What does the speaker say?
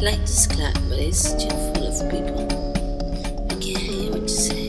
like this club, but it's too full of people. I can't hear what you say.